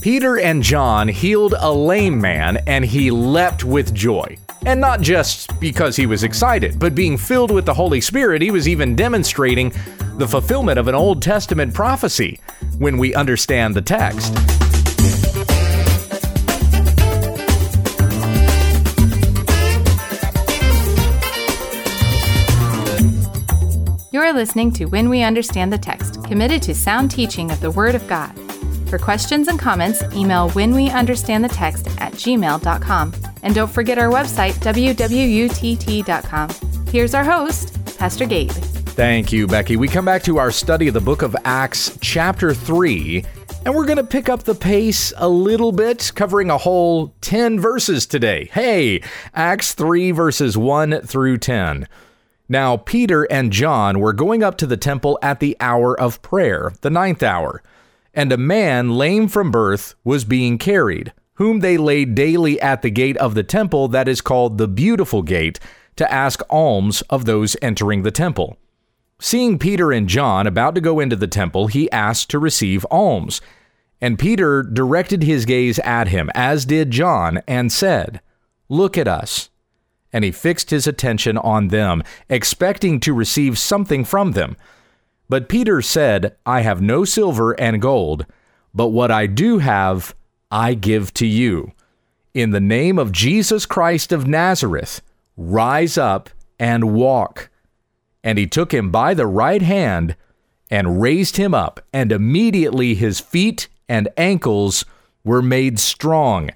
Peter and John healed a lame man and he leapt with joy. And not just because he was excited, but being filled with the Holy Spirit, he was even demonstrating the fulfillment of an Old Testament prophecy when we understand the text. You're listening to When We Understand the Text, committed to sound teaching of the Word of God. For questions and comments, email whenweunderstandthetext at gmail.com. And don't forget our website, www.utt.com. Here's our host, Pastor Gabe. Thank you, Becky. We come back to our study of the book of Acts, chapter 3, and we're going to pick up the pace a little bit, covering a whole 10 verses today. Hey, Acts 3, verses 1 through 10. Now, Peter and John were going up to the temple at the hour of prayer, the ninth hour and a man lame from birth was being carried, whom they laid daily at the gate of the temple that is called the Beautiful Gate, to ask alms of those entering the temple. Seeing Peter and John about to go into the temple, he asked to receive alms. And Peter directed his gaze at him, as did John, and said, Look at us. And he fixed his attention on them, expecting to receive something from them. But Peter said, I have no silver and gold, but what I do have, I give to you. In the name of Jesus Christ of Nazareth, rise up and walk. And he took him by the right hand and raised him up, and immediately his feet and ankles were made strong.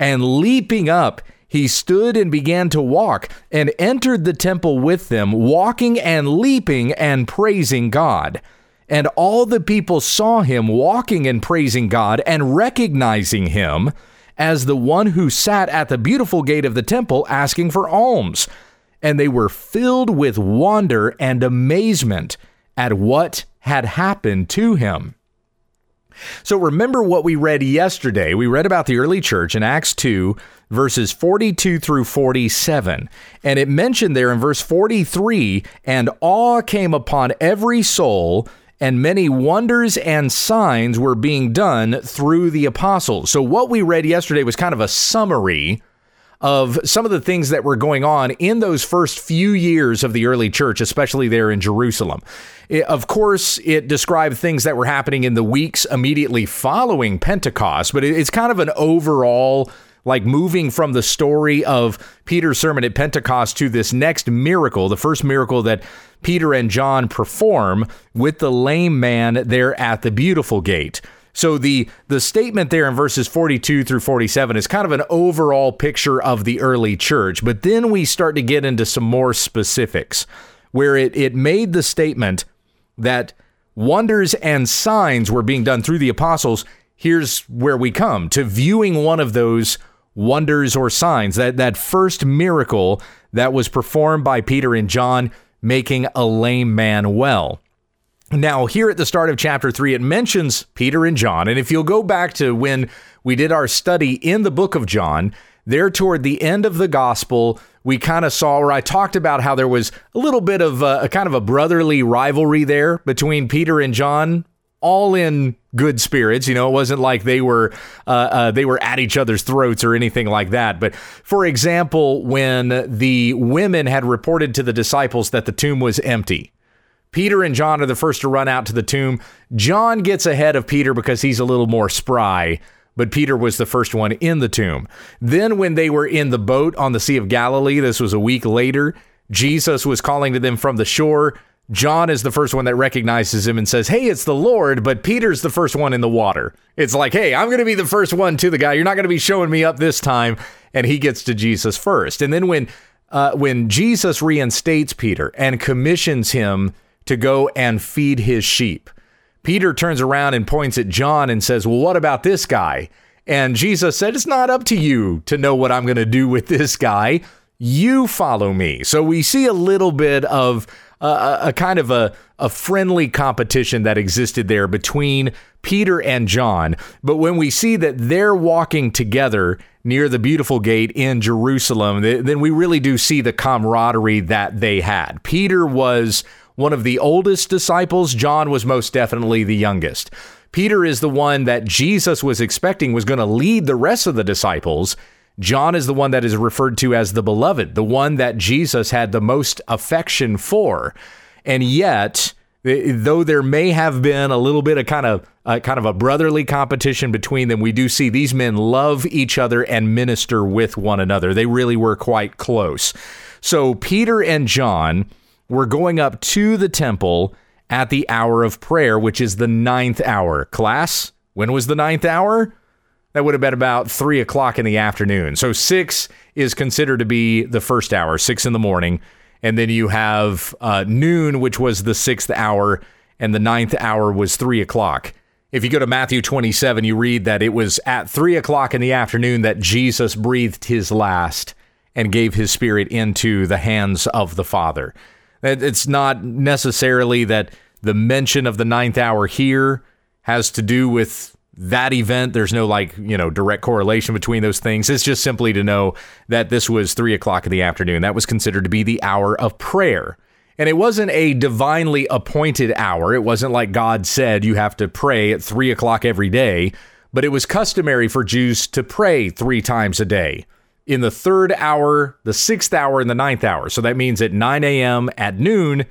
And leaping up, he stood and began to walk, and entered the temple with them, walking and leaping and praising God. And all the people saw him walking and praising God and recognizing him as the one who sat at the beautiful gate of the temple asking for alms. And they were filled with wonder and amazement at what had happened to him. So remember what we read yesterday. We read about the early church in Acts 2, verses 42 through 47. And it mentioned there in verse 43 and awe came upon every soul. And many wonders and signs were being done through the apostles. So, what we read yesterday was kind of a summary of some of the things that were going on in those first few years of the early church, especially there in Jerusalem. It, of course, it described things that were happening in the weeks immediately following Pentecost, but it, it's kind of an overall like moving from the story of Peter's sermon at Pentecost to this next miracle, the first miracle that Peter and John perform with the lame man there at the beautiful gate. So the the statement there in verses 42 through 47 is kind of an overall picture of the early church, but then we start to get into some more specifics where it it made the statement that wonders and signs were being done through the apostles. Here's where we come to viewing one of those wonders or signs that that first miracle that was performed by Peter and John making a lame man well. Now, here at the start of chapter 3, it mentions Peter and John. And if you'll go back to when we did our study in the book of John, there toward the end of the gospel, we kind of saw where I talked about how there was a little bit of a, a, kind of a brotherly rivalry there between Peter and John, all in good spirits. You know, it wasn't like they were uh, uh, they were at each other's throats or anything like that. But for example, when the women had reported to the disciples that the tomb was empty, Peter and John are the first to run out to the tomb. John gets ahead of Peter because he's a little more spry, but Peter was the first one in the tomb. Then, when they were in the boat on the Sea of Galilee, this was a week later, Jesus was calling to them from the shore. John is the first one that recognizes him and says, Hey, it's the Lord, but Peter's the first one in the water. It's like, Hey, I'm going to be the first one to the guy. You're not going to be showing me up this time. And he gets to Jesus first. And then when uh, when Jesus reinstates Peter and commissions him to go and feed his sheep. Peter turns around and points at John and says, Well, what about this guy? And Jesus said, It's not up to you to know what I'm going to do with this guy. You follow me. So we see a little bit of a, a kind of a, a friendly competition that existed there between Peter and John. But when we see that they're walking together near the beautiful gate in Jerusalem, then we really do see the camaraderie that they had. Peter was one of the oldest disciples. John was most definitely the youngest. Peter is the one that Jesus was expecting was going to lead the rest of the disciples. John is the one that is referred to as the beloved, the one that Jesus had the most affection for. And yet, though there may have been a little bit of kind of uh, kind of a brotherly competition between them, we do see these men love each other and minister with one another. They really were quite close. So Peter and John were going up to the temple at the hour of prayer, which is the ninth hour. Class, when was the ninth hour? That would have been about three o'clock in the afternoon. So six is considered to be the first hour, six in the morning. And then you have uh, noon, which was the sixth hour, and the ninth hour was three o'clock. If you go to Matthew 27, you read that it was at three o'clock in the afternoon that Jesus breathed his last and gave his spirit into the hands of the Father. It's not necessarily that the mention of the ninth hour here has to do with that event. There's no like, you know, direct correlation between those things. It's just simply to know that this was three o'clock in the afternoon. That was considered to be the hour of prayer. And it wasn't a divinely appointed hour. It wasn't like God said you have to pray at three o'clock every day, but it was customary for Jews to pray three times a day in the third hour, the sixth hour, and the ninth hour. So that means at 9 a.m., at noon,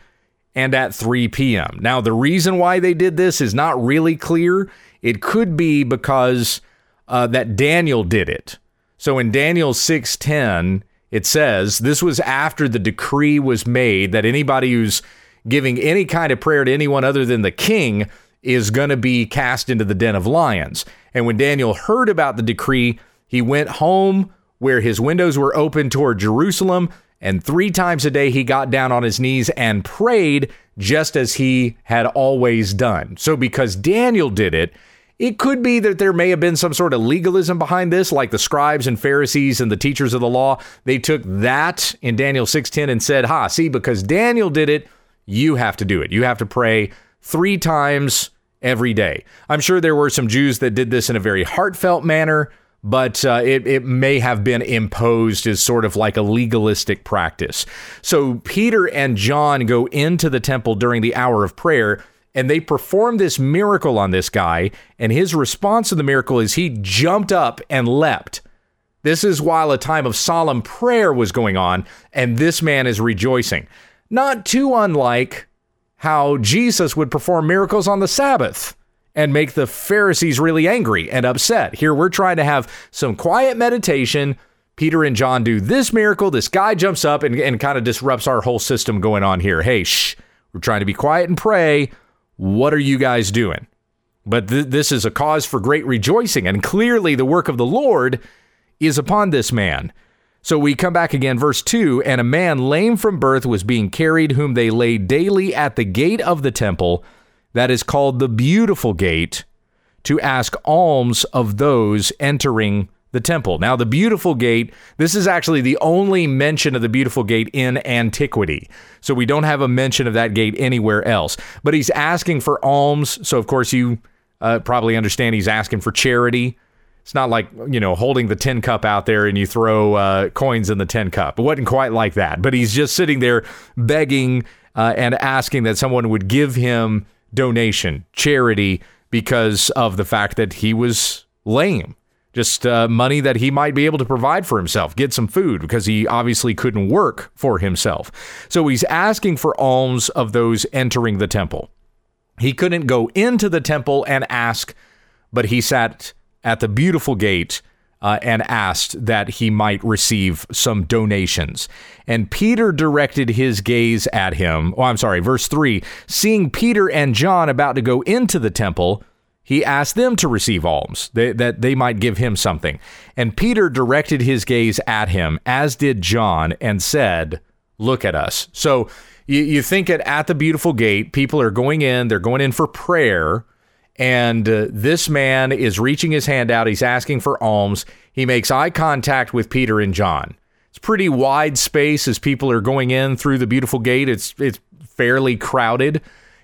and at 3 p.m. Now, the reason why they did this is not really clear. It could be because uh, that Daniel did it. So in Daniel 6:10, it says this was after the decree was made that anybody who's giving any kind of prayer to anyone other than the king is going to be cast into the den of lions. And when Daniel heard about the decree, he went home where his windows were open toward Jerusalem, and three times a day he got down on his knees and prayed just as he had always done. So, because Daniel did it, it could be that there may have been some sort of legalism behind this, like the scribes and Pharisees and the teachers of the law. They took that in Daniel 6:10 and said, "Ha, see, because Daniel did it, you have to do it. You have to pray 3 times every day." I'm sure there were some Jews that did this in a very heartfelt manner, but uh, it, it may have been imposed as sort of like a legalistic practice. So Peter and John go into the temple during the hour of prayer and they perform this miracle on this guy. And his response to the miracle is he jumped up and leapt. This is while a time of solemn prayer was going on, and this man is rejoicing. Not too unlike how Jesus would perform miracles on the Sabbath and make the Pharisees really angry and upset. Here we're trying to have some quiet meditation. Peter and John do this miracle. This guy jumps up and, and kind of disrupts our whole system going on here. Hey, shh, we're trying to be quiet and pray. What are you guys doing? But th- this is a cause for great rejoicing, and clearly the work of the Lord is upon this man. So we come back again, verse 2 And a man lame from birth was being carried, whom they laid daily at the gate of the temple, that is called the Beautiful Gate, to ask alms of those entering the temple. Now, the beautiful gate, this is actually the only mention of the beautiful gate in antiquity. So we don't have a mention of that gate anywhere else. But he's asking for alms. So, of course, you uh, probably understand he's asking for charity. It's not like, you know, holding the tin cup out there and you throw uh, coins in the tin cup. It wasn't quite like that. But he's just sitting there begging uh, and asking that someone would give him donation, charity, because of the fact that he was lame just uh, money that he might be able to provide for himself, get some food because he obviously couldn't work for himself. So he's asking for alms of those entering the temple. He couldn't go into the temple and ask, but he sat at the beautiful gate uh, and asked that he might receive some donations. And Peter directed his gaze at him. Oh, I'm sorry, verse 3 Seeing Peter and John about to go into the temple, he asked them to receive alms, they, that they might give him something. And Peter directed his gaze at him, as did John, and said, Look at us. So you, you think it at the beautiful gate, people are going in, they're going in for prayer. And uh, this man is reaching his hand out. He's asking for alms. He makes eye contact with Peter and John. It's pretty wide space as people are going in through the beautiful gate. It's it's fairly crowded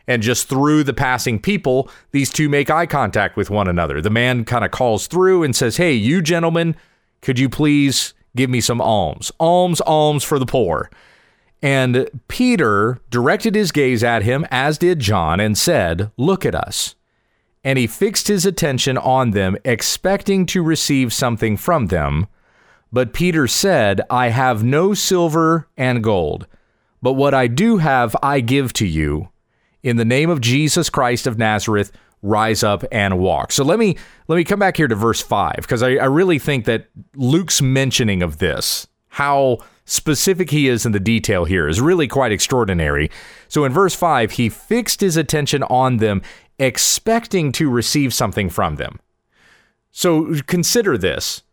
and just through the passing people, these two make eye contact with one another. The man kind of calls through and says, Hey, you gentlemen, could you please give me some alms? Alms, alms for the poor. And Peter directed his gaze at him, as did John, and said, Look at us. And he fixed his attention on them, expecting to receive something from them. But Peter said, I have no silver and gold, but what I do have I give to you. In the name of Jesus Christ of Nazareth, rise up and walk. So let me let me come back here to verse five, because I, I really think that Luke's mentioning of this, how specific he is in the detail here, is really quite extraordinary. So in verse five, he fixed his attention on them, expecting to receive something from them. So consider this.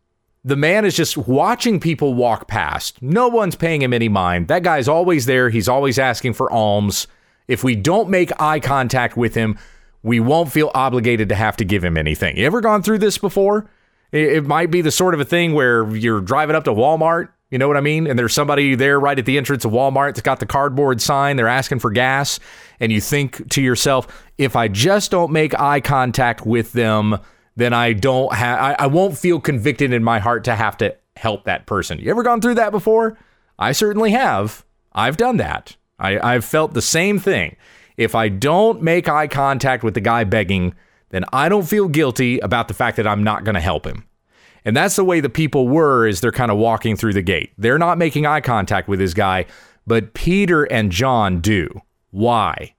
The man is just watching people walk past. No one's paying him any mind. That guy's always there. He's always asking for alms. If we don't make eye contact with him, we won't feel obligated to have to give him anything. You ever gone through this before? It, might be the sort of a thing where you're driving up to Walmart, you know what I mean? And there's somebody there right at the entrance of Walmart that's got the cardboard sign, they're asking for gas, and you think to yourself, if I just don't make eye contact with them, then I don't have I, I won't feel convicted in my heart to have to help that person. You ever gone through that before? I certainly have. I've done that. I, I've felt the same thing. If I don't make eye contact with the guy begging, then I don't feel guilty about the fact that I'm not going to help him. And that's the way the people were as they're kind of walking through the gate. They're not making eye contact with this guy, but Peter and John do. Why?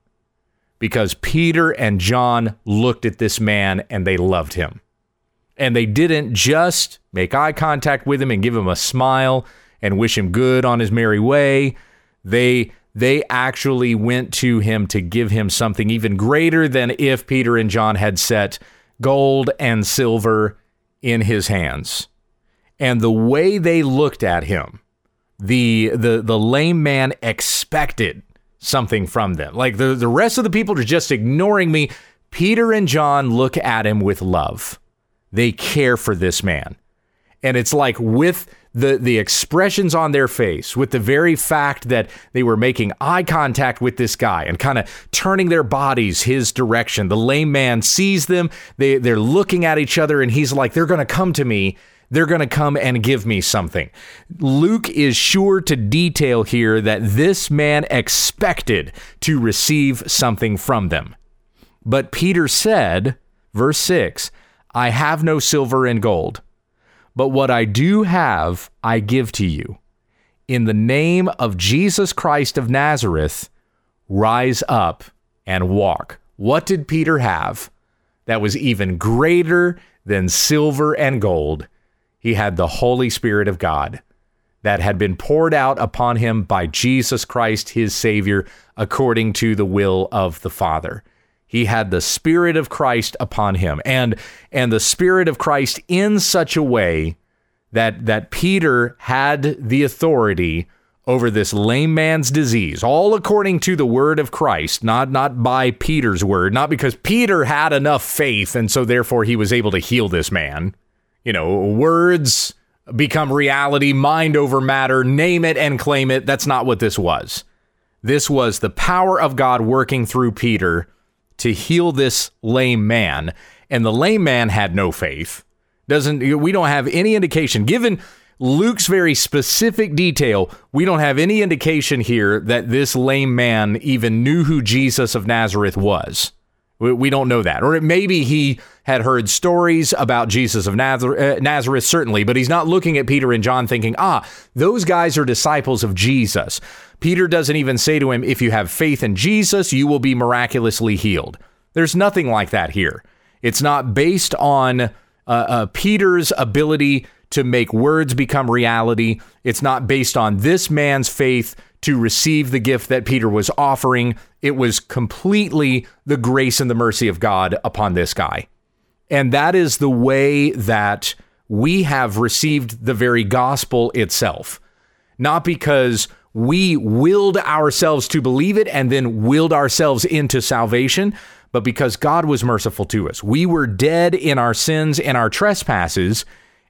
Because Peter and John looked at this man and they loved him. And they didn't just make eye contact with him and give him a smile and wish him good on his merry way. They they actually went to him to give him something even greater than if Peter and John had set gold and silver in his hands. And the way they looked at him, the the the lame man expected something from them. Like the, the rest of the people are just ignoring me. Peter and John look at him with love. They care for this man. And it's like with the the expressions on their face with the very fact that they were making eye contact with this guy and kind of turning their bodies his direction. The lame man sees them they they're looking at each other and he's like they're going to come to me. They're going to come and give me something. Luke is sure to detail here that this man expected to receive something from them. But Peter said verse 6 I have no silver and gold but what I do have, I give to you. In the name of Jesus Christ of Nazareth, rise up and walk. What did Peter have that was even greater than silver and gold? He had the Holy Spirit of God that had been poured out upon him by Jesus Christ, his Savior, according to the will of the Father. He had the spirit of Christ upon him and and the spirit of Christ in such a way that that Peter had the authority over this lame man's disease, all according to the word of Christ, not not by Peter's word, not because Peter had enough faith and so therefore he was able to heal this man. You know, words become reality, mind over matter, name it and claim it. That's not what this was. This was the power of God working through Peter to heal this lame man. And the lame man had no faith. Doesn't we don't have any indication given Luke's very specific detail, we don't have any indication here that this lame man even knew who Jesus of Nazareth was. We don't know that. Or maybe he had heard stories about Jesus of Nazareth, uh, Nazareth, certainly, but he's not looking at Peter and John thinking, ah, those guys are disciples of Jesus. Peter doesn't even say to him, if you have faith in Jesus, you will be miraculously healed. There's nothing like that here. It's not based on uh, uh, Peter's ability to make words become reality. It's not based on this man's faith to receive the gift that Peter was offering. It was completely the grace and the mercy of God upon this guy. And that is the way that we have received the very gospel itself. Not because we willed ourselves to believe it and then willed ourselves into salvation, but because God was merciful to us. We were dead in our sins and our trespasses,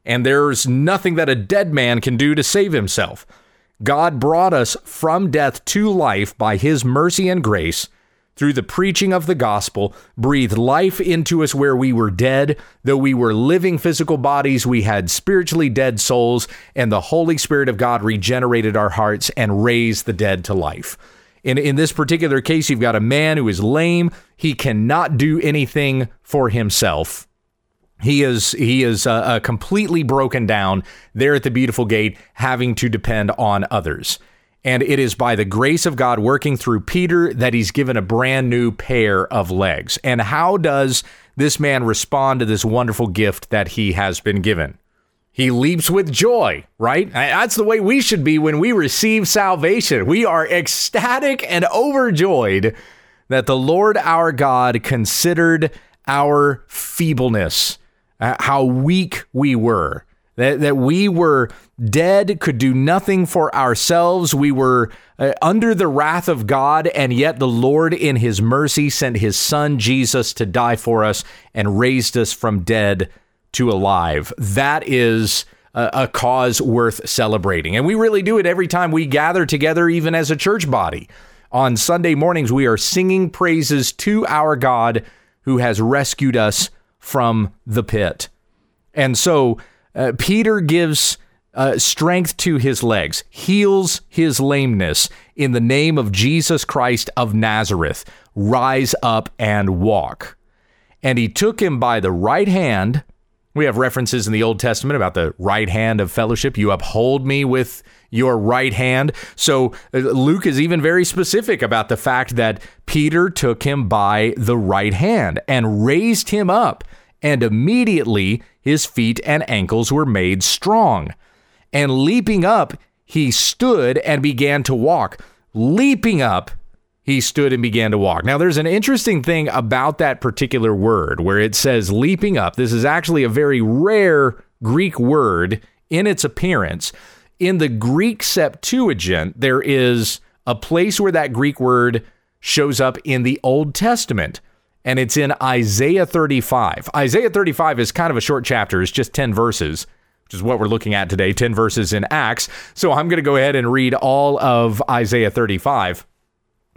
and there's nothing that a dead man can do to save himself. God brought us from death to life by his mercy and grace through the preaching of the gospel, breathed life into us where we were dead. Though we were living physical bodies, we had spiritually dead souls, and the Holy Spirit of God regenerated our hearts and raised the dead to life. In, in this particular case, you've got a man who is lame. He cannot do anything for himself. He is he is uh, uh, completely broken down there at the beautiful gate, having to depend on others. And it is by the grace of God working through Peter that he's given a brand new pair of legs. And how does this man respond to this wonderful gift that he has been given? He leaps with joy, right? That's the way we should be when we receive salvation. We are ecstatic and overjoyed that the Lord our God considered our feebleness, uh, how weak we were, that, that we were dead, could do nothing for ourselves. We were uh, under the wrath of God, and yet the Lord, in his mercy, sent his son Jesus to die for us and raised us from dead to alive. That is a, a cause worth celebrating. And we really do it every time we gather together, even as a church body. On Sunday mornings, we are singing praises to our God who has rescued us from the pit. And so uh, Peter gives uh, strength to his legs, heals his lameness in the name of Jesus Christ of Nazareth. Rise up and walk. And he took him by the right hand we have references in the Old Testament about the right hand of fellowship. You uphold me with your right hand. So uh, Luke is even very specific about the fact that Peter took him by the right hand and raised him up, and immediately his feet and ankles were made strong. And leaping up, he stood and began to walk. Leaping up, he stood and began to walk. Now, there's an interesting thing about that particular word where it says leaping up. This is actually a very rare Greek word in its appearance. In the Greek Septuagint, there is a place where that Greek word shows up in the Old Testament, and it's in Isaiah 35. Isaiah 35 is kind of a short chapter, it's just 10 verses which is what we're looking at today 10 verses in Acts. So I'm going to go ahead and read all of Isaiah 35.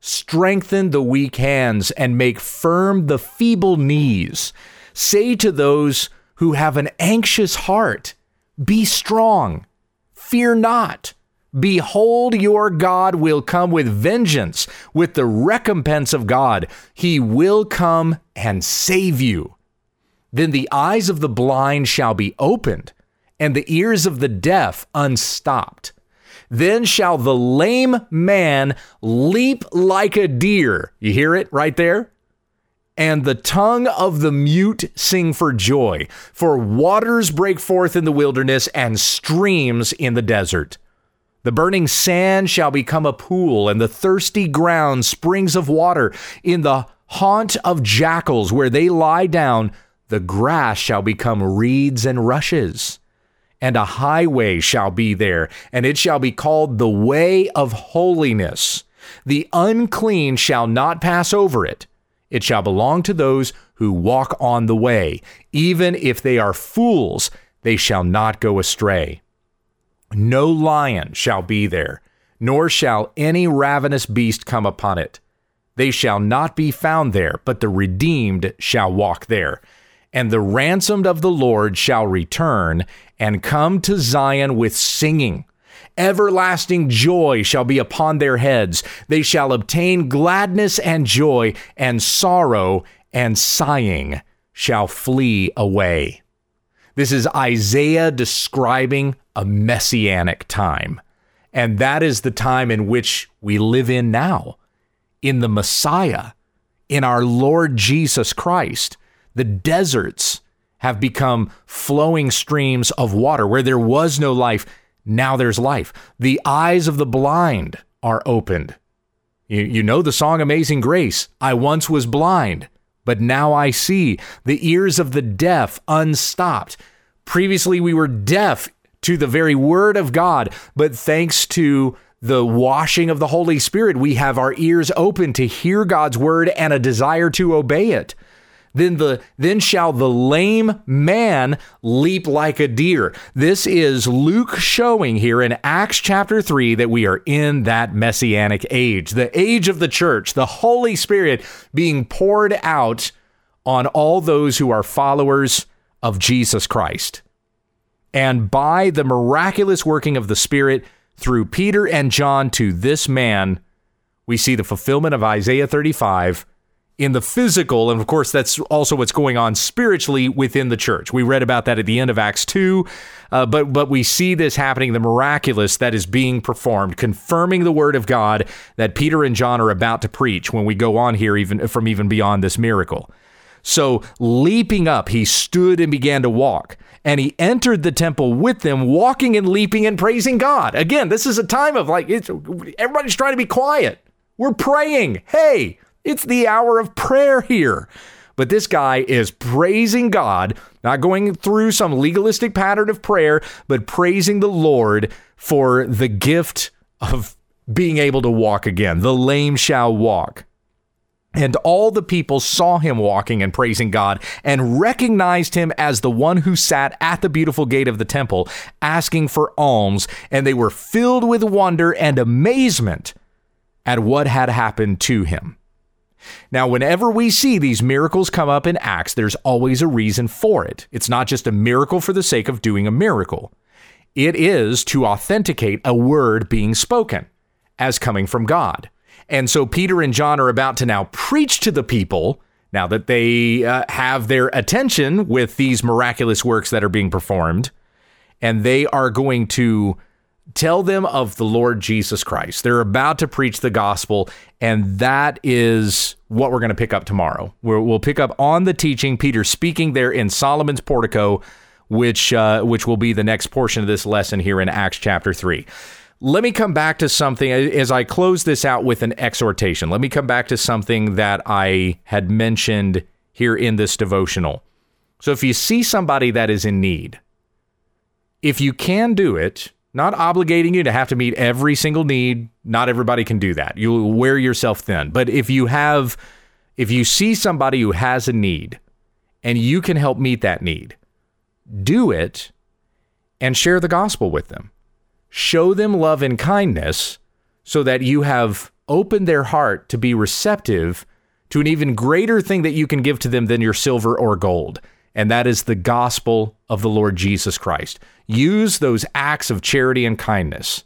strengthen the weak hands, and make firm the feeble knees. Say to those who have an anxious heart, Be strong, fear not. Behold, your God will come with vengeance, with the recompense of God. He will come and save you. Then the eyes of the blind shall be opened, and the ears of the deaf unstopped. Then shall the lame man leap like a deer. You hear it right there? And the tongue of the mute sing for joy, for waters break forth in the wilderness and streams in the desert. The burning sand shall become a pool, and the thirsty ground springs of water. In the haunt of jackals, where they lie down, the grass shall become reeds and rushes and a highway shall be there, and it shall be called the way of holiness. The unclean shall not pass over it. It shall belong to those who walk on the way. Even if they are fools, they shall not go astray. No lion shall be there, nor shall any ravenous beast come upon it. They shall not be found there, but the redeemed shall walk there and the ransomed of the Lord shall return and come to Zion with singing. Everlasting joy shall be upon their heads. They shall obtain gladness and joy, and sorrow and sighing shall flee away. This is Isaiah describing a messianic time. And that is the time in which we live in now, in the Messiah, in our Lord Jesus Christ. The deserts have become flowing streams of water. Where there was no life, now there's life. The eyes of the blind are opened. You, you know the song Amazing Grace. I once was blind, but now I see. The ears of the deaf unstopped. Previously, we were deaf to the very word of God, but thanks to the washing of the Holy Spirit, we have our ears open to hear God's word and a desire to obey it. Then the then shall the lame man leap like a deer. This is Luke showing here in Acts chapter 3 that we are in that messianic age, the age of the church, the Holy Spirit being poured out on all those who are followers of Jesus Christ. And by the miraculous working of the Spirit through Peter and John to this man, we see the fulfillment of Isaiah 35 in the physical. And of course, that's also what's going on spiritually within the church. We read about that at the end of Acts 2, uh, but, but we see this happening, the miraculous that is being performed, confirming the word of God that Peter and John are about to preach when we go on here, even from even beyond this miracle. So, leaping up, he stood and began to walk. And he entered the temple with them, walking and leaping and praising God. Again, this is a time of like, everybody's trying to be quiet. We're praying. Hey, it's the hour of prayer here. But this guy is praising God, not going through some legalistic pattern of prayer, but praising the Lord for the gift of being able to walk again. The lame shall walk. And all the people saw him walking and praising God and recognized him as the one who sat at the beautiful gate of the temple asking for alms. And they were filled with wonder and amazement at what had happened to him. Now, whenever we see these miracles come up in Acts, there's always a reason for it. It's not just a miracle for the sake of doing a miracle, it is to authenticate a word being spoken as coming from God. And so Peter and John are about to now preach to the people now that they uh, have their attention with these miraculous works that are being performed, and they are going to tell them of the Lord Jesus Christ. They're about to preach the gospel, and that is what we're going to pick up tomorrow. we will pick up on the teaching, Peter speaking there in Solomon's portico, which uh, which will be the next portion of this lesson here in Acts chapter three. Let me come back to something as I close this out with an exhortation. Let me come back to something that I had mentioned here in this devotional. So, if you see somebody that is in need, if you can do it, not obligating you to have to meet every single need. Not everybody can do that. You'll wear yourself thin. But if you have, if you see somebody who has a need and you can help meet that need, do it and share the gospel with them. Show them love and kindness so that you have opened their heart to be receptive to an even greater thing that you can give to them than your silver or gold and that is the gospel of the Lord Jesus Christ. Use those acts of charity and kindness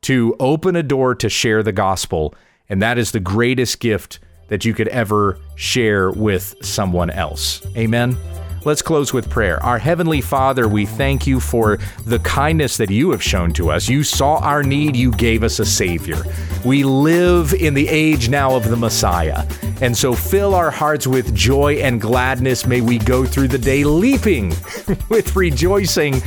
to open a door to share the gospel, and that is the greatest gift that you could ever share with someone else. Amen. Let's close with prayer. Our Heavenly Father, we thank you for the kindness that you have shown to us. You saw our need, you gave us a Savior. We live in the age now of the Messiah. And so fill our hearts with joy and gladness. May we go through the day leaping with rejoicing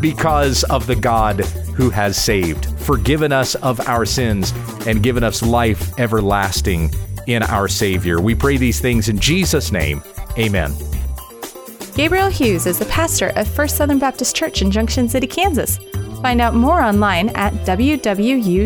because of the God who has saved, forgiven us of our sins, and given us life everlasting in our Savior. We pray these things in Jesus' name. Amen. Gabriel Hughes is the pastor of First Southern Baptist Church in Junction City, Kansas. Find out more online at wwutt.com.